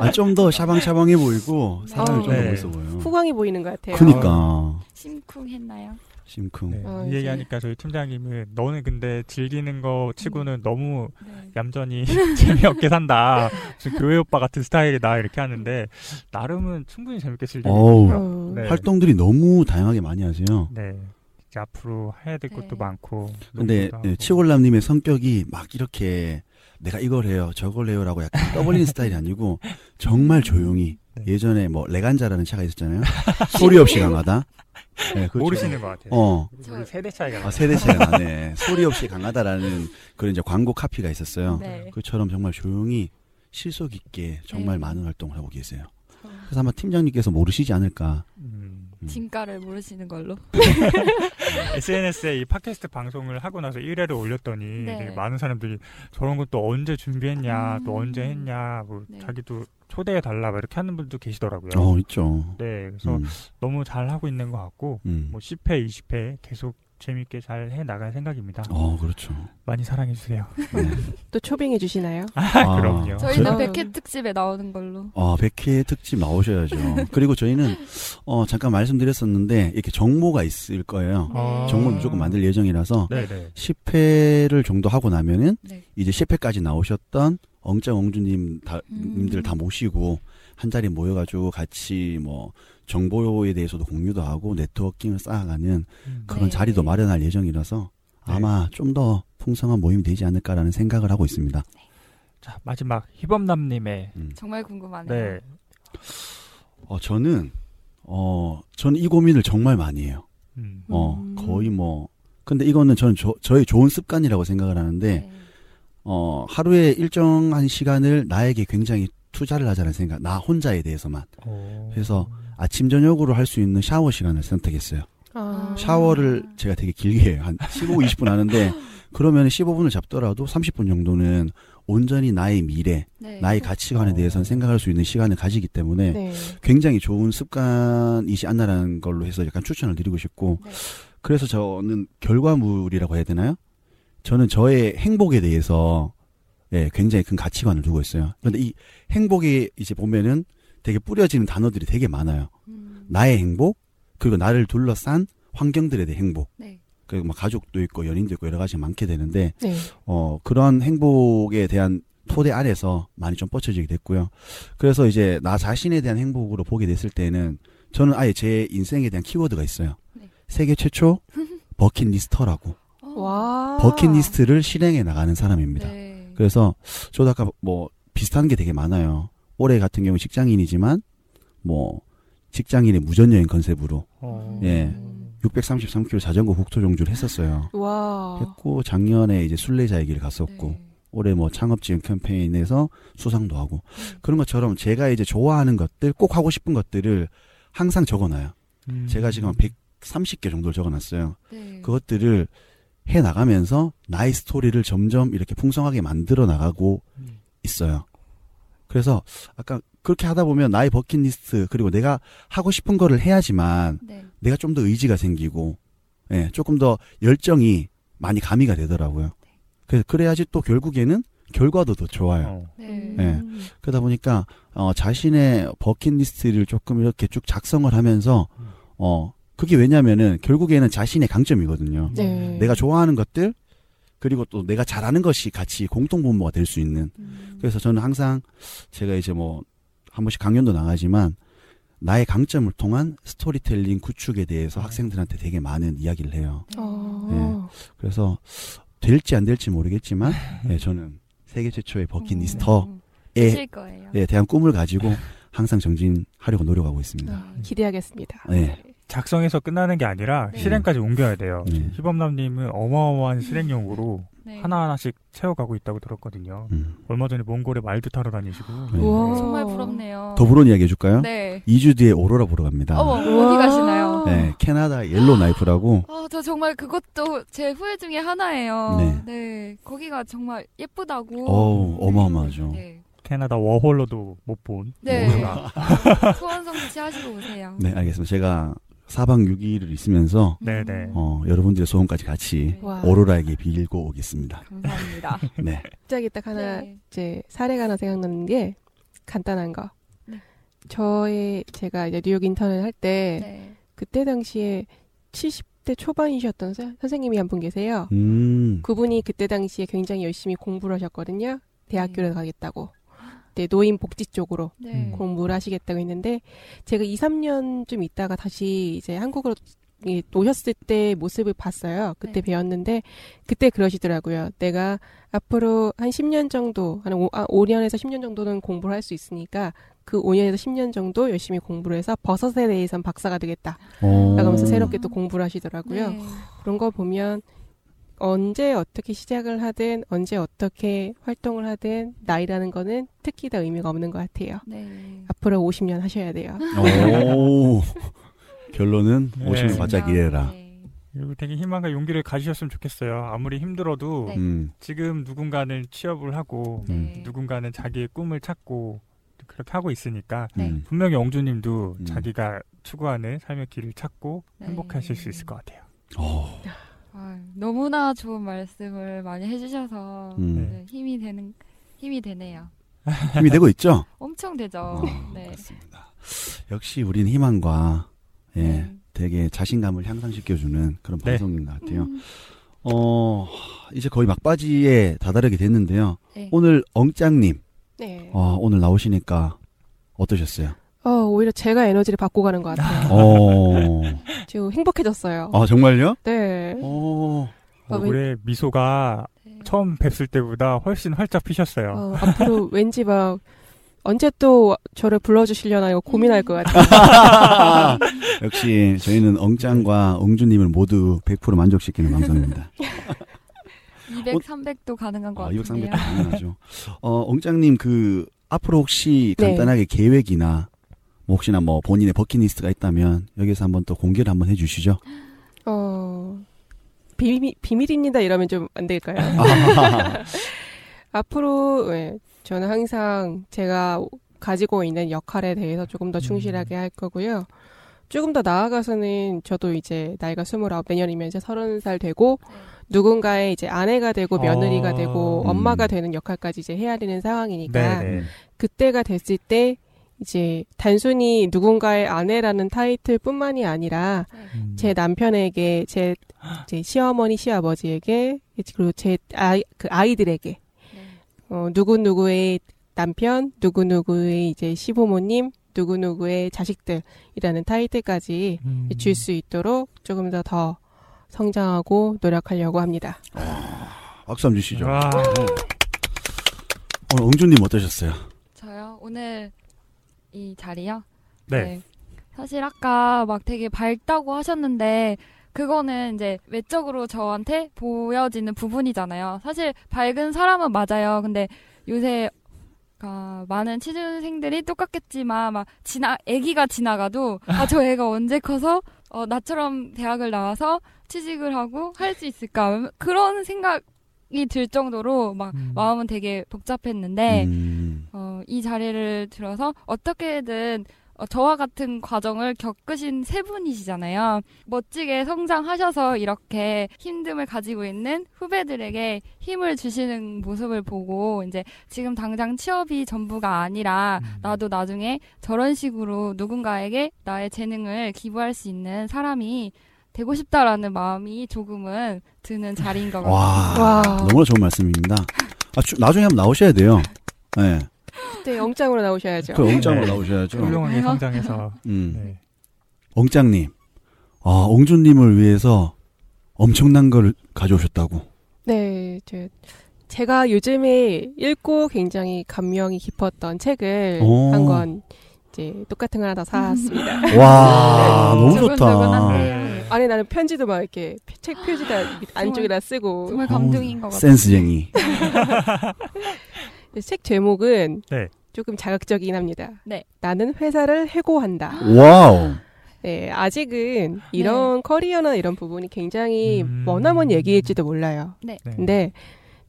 아, 좀 더 샤방샤방해 보이고 사람이 어. 좀더 네. 멋있어 보여요. 후광이 보이는 것 같아요. 그니까 심쿵했나요? 심쿵. 네, 어, 이 얘기하니까 저희 팀장님은 너는 근데 즐기는 거 치고는 너무 네. 얌전히 재미없게 산다. 무슨 교회 오빠 같은 스타일이다 이렇게 하는데 나름은 충분히 재밌게 즐기고 네. 활동들이 너무 다양하게 많이 하세요. 네. 이제 앞으로 해야 될 것도 네. 많고. 근데 하고. 치골남님의 성격이 막 이렇게 내가 이걸 해요, 저걸 해요라고 약간 떠벌리는 스타일이 아니고 정말 조용히 네. 예전에 뭐 레간자라는 차가 있었잖아요. 소리 없이 강하다. 네, 그렇죠. 모르시는 것 같아요. 어, 세대 차이가 아. 세대 차이가 나네. 소리 없이 강하다라는 그런 이제 광고 카피가 있었어요. 네. 그처럼 정말 조용히 실속 있게 정말 네. 많은 활동을 하고 계세요. 어, 그래서 아마 팀장님께서 모르시지 않을까. 음. 음. 진가를 모르시는 걸로. SNS에 이 팟캐스트 방송을 하고 나서 1회를 올렸더니 네. 되게 많은 사람들이 저런 건또 언제 준비했냐, 음. 또 언제 했냐, 뭐 네. 자기도 초대해 달라 막 이렇게 하는 분도 계시더라고요. 어, 있죠. 네, 그래서 음, 너무 잘 하고 있는 것 같고 음. 뭐 10회, 20회 계속 재밌게 잘 해 나갈 생각입니다. 어, 그렇죠. 많이 사랑해 주세요. 네. 또 초빙해 주시나요? 아, 그럼요. 저희는 저- 100회 특집에 나오는 걸로. 어, 100회 특집 나오셔야죠. 그리고 저희는, 어, 잠깐 말씀드렸었는데, 이렇게 정모가 있을 거예요. 아. 정모를 무조건 만들 예정이라서, 네, 네. 10회를 정도 하고 나면은, 네. 이제 10회까지 나오셨던 엉짱 엉주님 다, 음. 님들 다 모시고, 한 자리 모여가지고 같이 뭐, 정보에 대해서도 공유도 하고, 네트워킹을 쌓아가는 음. 그런 네. 자리도 마련할 예정이라서, 네. 아마 좀더 풍성한 모임이 되지 않을까라는 생각을 하고 있습니다. 자 마지막 희범남님의 음. 정말 궁금하네요. 네, 어, 저는, 어, 저는 이 고민을 정말 많이 해요. 음. 어, 음. 거의 뭐, 근데 이거는 저는 저, 저의 좋은 습관이라고 생각을 하는데, 네. 어, 하루에 일정한 시간을 나에게 굉장히 투자를 하자는 생각, 나 혼자에 대해서만. 오. 그래서 아침, 저녁으로 할 수 있는 샤워 시간을 선택했어요. 아, 샤워를 제가 되게 길게 해요. 한 15, 20분 하는데, 그러면 15분을 잡더라도 30분 정도는 온전히 나의 미래, 네. 나의 가치관에 대해서는 생각할 수 있는 시간을 가지기 때문에 네. 굉장히 좋은 습관이지 않나라는 걸로 해서 약간 추천을 드리고 싶고, 네. 그래서 저는 결과물이라고 해야 되나요? 저는 저의 행복에 대해서 예, 굉장히 큰 가치관을 두고 있어요. 그런데 이 행복에 이제 보면은 되게 뿌려지는 단어들이 되게 많아요. 음. 나의 행복, 그리고 나를 둘러싼 환경들에 대한 행복. 네. 그리고 막 가족도 있고 연인도 있고 여러 가지가 많게 되는데 네. 어 그런 행복에 대한 토대 아래서 많이 좀 뻗쳐지게 됐고요. 그래서 이제 나 자신에 대한 행복으로 보게 됐을 때는 저는 아예 제 인생에 대한 키워드가 있어요. 네. 세계 최초 버킷리스터라고 어. 와. 버킷리스트를 실행해 나가는 사람입니다. 네. 그래서 저도 아까 뭐 비슷한 게 되게 많아요. 올해 같은 경우 직장인이지만 뭐 직장인의 무전여행 컨셉으로 어. 예. 633km 자전거 국토 종주를 했었어요. 와. 했고 작년에 이제 순례자의 길 갔었고 네. 올해 뭐 창업 지원 캠페인에서 수상도 하고 음. 그런 것처럼 제가 이제 좋아하는 것들 꼭 하고 싶은 것들을 항상 적어놔요. 음. 제가 지금 한 130개 정도를 적어놨어요. 네. 그것들을 해 나가면서 나의 스토리를 점점 이렇게 풍성하게 만들어 나가고 음. 있어요. 그래서 아까 그렇게 하다 보면 나의 버킷리스트 그리고 내가 하고 싶은 거를 해야지만 네. 내가 좀 더 의지가 생기고 예, 조금 더 열정이 많이 가미가 되더라고요. 그래서 그래야지 또 결국에는 결과도 더 좋아요. 어. 네. 네. 그러다 보니까 어 자신의 버킷리스트를 조금 이렇게 쭉 작성을 하면서 음. 어 그게 왜냐면은 결국에는 자신의 강점이거든요. 네. 내가 좋아하는 것들 그리고 또 내가 잘하는 것이 같이 공통 분모가 될 수 있는 음. 그래서 저는 항상 제가 이제 뭐 한 번씩 강연도 나가지만 나의 강점을 통한 스토리텔링 구축에 대해서 학생들한테 되게 많은 이야기를 해요. 어. 그래서 될지 안 될지 모르겠지만 예, 저는 세계 최초의 버킷리스터에 음. 예, 대한 꿈을 가지고 항상 정진하려고 노력하고 있습니다. 아, 기대하겠습니다. 네. 작성해서 끝나는 게 아니라 네. 실행까지 옮겨야 돼요. 네. 희범남님은 어마어마한 실행력으로 네. 하나하나씩 채워가고 있다고 들었거든요. 음. 얼마 전에 몽골에 말도 타러 다니시고. 네. 우와. 정말 부럽네요. 더 부러운 이야기 해줄까요? 네. 2주 뒤에 오로라 보러 갑니다. 어머. 어디 가시나요? 네, 캐나다 옐로 나이프라고 아, 저 정말 그것도 제 후회 중에 하나예요. 네. 네. 거기가 정말 예쁘다고. 어우, 네. 어마어마하죠. 네. 캐나다 워홀로도 못 본. 네. 뭔가. 소원 성취 하시고 오세요. 네, 알겠습니다. 제가 4박 6일을 있으면서 네네. 어, 여러분들의 소원까지 같이 와. 오로라에게 빌고 오겠습니다. 감사합니다. 네. 갑자기 딱 하나 네. 이제 사례가 하나 생각나는 게 간단한 거. 네. 저의 제가 이제 뉴욕 인턴을 할때 네. 그때 당시에 70대 초반이셨던 선- 선생님이 한 분 계세요. 음. 그분이 그때 당시에 굉장히 열심히 공부를 하셨거든요. 대학교를 네. 가겠다고. 네, 노인 복지 쪽으로 네. 음. 공부를 하시겠다고 했는데 제가 2, 3년쯤 있다가 다시 이제 한국으로 이- 오셨을 때 모습을 봤어요. 그때 네. 배웠는데 그때 그러시더라고요. 내가 앞으로 한 10년 정도, 한 5, 아, 5년에서 10년 정도는 공부를 할 수 있으니까 그 5년에서 10년 정도 열심히 공부를 해서 버섯에 대해선 박사가 되겠다. 어. 라면서 새롭게 또 공부를 하시더라고요. 네. 그런 거 보면 언제 어떻게 시작을 하든 언제 어떻게 활동을 하든 나이라는 거는 특히 다 의미가 없는 것 같아요. 네. 앞으로 50년 하셔야 돼요. 오. 결론은 네. 오시면 바짝 일해라. 네. 그리고 되게 희망과 용기를 가지셨으면 좋겠어요. 아무리 힘들어도 네. 음. 지금 누군가는 취업을 하고 네. 누군가는 자기의 꿈을 찾고 그렇게 하고 있으니까 네. 음. 분명히 엉주님도 음. 자기가 추구하는 삶의 길을 찾고 네. 행복하실 수 있을 것 같아요. 어. 아, 너무나 좋은 말씀을 많이 해주셔서 음. 네, 힘이 되는 힘이 되네요. 힘이 되고 있죠? 엄청 되죠. 어, 네. 그렇습니다. 역시 우린 희망과 예, 네. 되게 자신감을 향상시켜주는 그런 네. 방송인 것 같아요. 음, 어, 이제 거의 막바지에 다다르게 됐는데요. 네. 오늘 엉짱님, 네. 어, 오늘 나오시니까 어떠셨어요? 어, 오히려 제가 에너지를 받고 가는 것 같아요. 어, 지금 행복해졌어요. 아, 정말요? 네. 어, 얼굴에 미소가 네. 처음 뵀을 때보다 훨씬 활짝 피셨어요. 어, 앞으로 왠지 막 언제 또 저를 불러주시려나 이거 고민할 것 같아요. 역시 저희는 엉짱과 엉주님을 모두 100% 만족시키는 방송입니다. 200, 300도 가능한 것 아, 200, 같은데요. 300 당연하죠. 어, 엉짱님 그 앞으로 혹시 네. 간단하게 계획이나 뭐 혹시나 뭐 본인의 버킷리스트가 있다면 여기서 한번 또 공개를 한번 해주시죠. 어, 비밀, 비밀입니다 이러면 좀 안 될까요? 아, 앞으로 예, 저는 항상 제가 가지고 있는 역할에 대해서 조금 더 충실하게 할 거고요. 조금 더 나아가서는 저도 이제 나이가 29 내년이면 이제 30살 되고 누군가의 이제 아내가 되고 며느리가 어. 되고 음. 엄마가 되는 역할까지 이제 해야 되는 상황이니까 네네. 그때가 됐을 때 이제 단순히 누군가의 아내라는 타이틀뿐만이 아니라 음. 제 남편에게 제, 제 시어머니 시아버지에게 그리고 제 아이 그 아이들에게 네. 어, 누구 누구의 남편, 누구 누구의 이제 시부모님, 누구 누구의 자식들이라는 타이틀까지 음. 줄수 있도록 조금 더더 성장하고 노력하려고 합니다. 박수 한번 주시죠. 와. 오늘 엉주님 어떠셨어요? 저요 오늘 이 자리요. 네. 사실 아까 막 되게 밝다고 하셨는데 그거는 이제 외적으로 저한테 보여지는 부분이잖아요. 사실 밝은 사람은 맞아요. 근데 요새 아, 많은 취준생들이 똑같겠지만 막 지나 아기가 지나가도 아 저 애가 언제 커서 어, 나처럼 대학을 나와서 취직을 하고 할 수 있을까 그런 생각이 들 정도로 막 음. 마음은 되게 복잡했는데 음, 어, 이 자리를 들어서 어떻게든 어, 저와 같은 과정을 겪으신 세 분이시잖아요. 멋지게 성장하셔서 이렇게 힘듦을 가지고 있는 후배들에게 힘을 주시는 모습을 보고 이제 지금 당장 취업이 전부가 아니라 음. 나도 나중에 저런 식으로 누군가에게 나의 재능을 기부할 수 있는 사람이 되고 싶다라는 마음이 조금은 드는 자리인 것 같아요. 와, 와. 너무나 좋은 말씀입니다. 아, 주- 나중에 한번 나오셔야 돼요. 네, 그때 영장으로 나오셔야죠. 그 엉짱으로 네. 나오셔야죠. 훌륭하게 네. 성장해서. 음, 네. 엉짱님, 아, 엉주님을 위해서 엄청난 걸 가져오셨다고. 네, 저, 제가 요즘에 읽고 굉장히 감명이 깊었던 책을 오. 한권 이제 똑같은 거 하나 더 사왔습니다. 와, 너무 좋다. 네. 아니 나는 편지도 막 이렇게 책 표지다 안쪽에다 쓰고 정말 감동인 것 같아요. 센스쟁이. 책 제목은 네. 조금 자극적이긴 합니다. 네. 나는 회사를 해고한다. Wow. 네, 아직은 이런 커리어나 이런 부분이 굉장히 음. 머나먼 얘기일지도 몰라요. 네. 네. 근데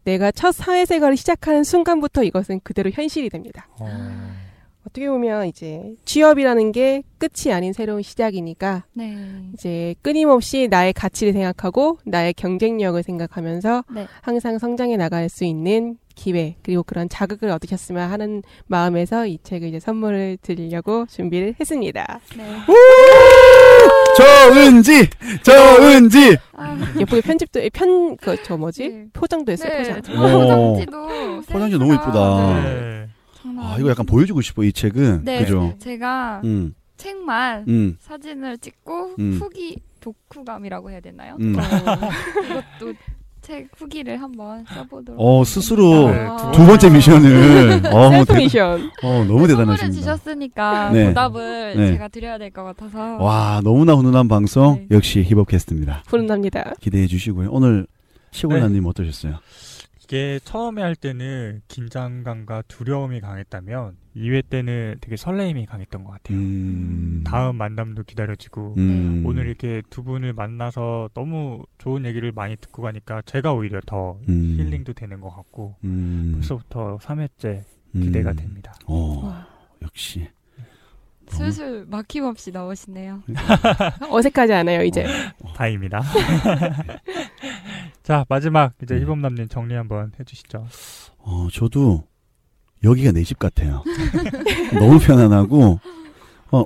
내가 첫 사회생활을 시작하는 순간부터 이것은 그대로 현실이 됩니다. 어. 어떻게 보면 이제 취업이라는 게 끝이 아닌 새로운 시작이니까 네. 이제 끊임없이 나의 가치를 생각하고 나의 경쟁력을 생각하면서 네. 항상 성장해 나갈 수 있는 기회 그리고 그런 자극을 얻으셨으면 하는 마음에서 이 책을 이제 선물을 드리려고 준비를 했습니다. 네. 저은지, 저은지. 아, 예쁘게 편집도 편그 저 뭐지 네. 포장도 했어요 네, 포장. 포장지도 포장지 너무 이쁘다. 네. 아. 이거 약간 보여주고 싶어, 이 책은. 네. 그죠? 제가 음, 책만 음, 사진을 찍고 음. 후기 독후감이라고 해야 되나요? 음. 어, 이것도 책 후기를 한번 써보도록. 어, 스스로 네, 아. 두 번째 미션을. 어, 셀프 대- 미션. 어, 너무 대단하십니다. 주셨으니까 네. 보답을 네. 제가 드려야 될 것 같아서. 와, 너무나 훈훈한 방송. 네. 역시 힙업캐스트입니다. 훈훈합니다. 기대해 주시고요. 오늘 시골라님 어떠셨어요? 이게 처음에 할 때는 긴장감과 두려움이 강했다면 2회 때는 되게 설레임이 강했던 것 같아요. 음. 다음 만남도 기다려지고 음. 오늘 이렇게 두 분을 만나서 너무 좋은 얘기를 많이 듣고 가니까 제가 오히려 더 음. 힐링도 되는 것 같고 음. 벌써부터 3회째 기대가 음. 됩니다. 어, 와. 역시. 슬슬 막힘없이 나오시네요. 어색하지 않아요 이제. 다행입니다. 자 마지막 이제 음. 희범남님 정리 한번 해주시죠. 어, 저도 여기가 내 집 같아요. 너무 편안하고, 어,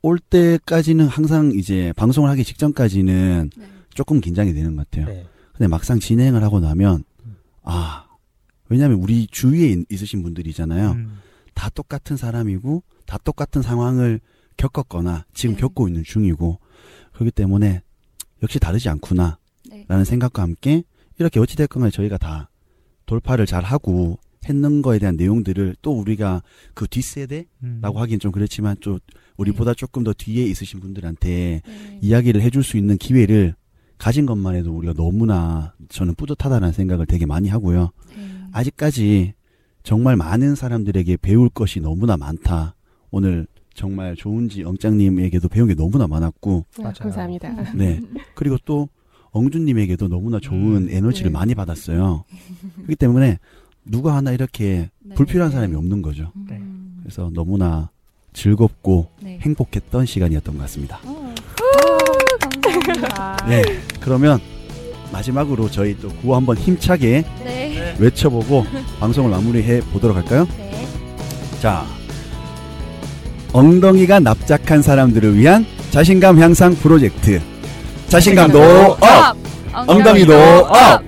올 때까지는 항상 이제 방송을 하기 직전까지는 네. 조금 긴장이 되는 것 같아요. 네. 근데 막상 진행을 하고 나면, 음. 아, 왜냐면 우리 주위에 있- 있으신 분들이잖아요. 음, 다 똑같은 사람이고, 다 똑같은 상황을 겪었거나, 지금 네. 겪고 있는 중이고, 그렇기 때문에 역시 다르지 않구나, 네. 라는 생각과 함께, 이렇게 어찌됐건 간에 저희가 다 돌파를 잘 하고, 했는 거에 대한 내용들을 또 우리가 그 뒷세대라고 음. 하기엔 좀 그렇지만 좀 우리보다 조금 더 뒤에 있으신 분들한테 네. 이야기를 해줄 수 있는 기회를 가진 것만 해도 우리가 너무나 저는 뿌듯하다는 생각을 되게 많이 하고요. 네. 아직까지 정말 많은 사람들에게 배울 것이 너무나 많다. 오늘 정말 좋은지 엉짱님에게도 배운 게 너무나 많았고, 네, 맞아요. 감사합니다. 네. 그리고 또 엉준님에게도 너무나 좋은 음. 에너지를 네. 많이 받았어요. 그렇기 때문에 누가 하나 이렇게 네. 불필요한 사람이 없는 거죠. 음. 그래서 너무나 즐겁고 네. 행복했던 시간이었던 것 같습니다. 어. 감사합니다. 네. 그러면 마지막으로 저희 또 구호 한번 힘차게 네. 외쳐보고 방송을 마무리해 보도록 할까요? 네. 자, 엉덩이가 납작한 사람들을 위한 자신감 향상 프로젝트. 자신감도 up! Up! 엉덩이도 up!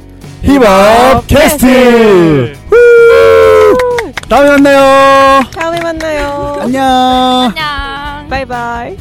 Hip up Cast! 다음에 만나요! 다음에 만나요. 안녕! 안녕. 바이바이.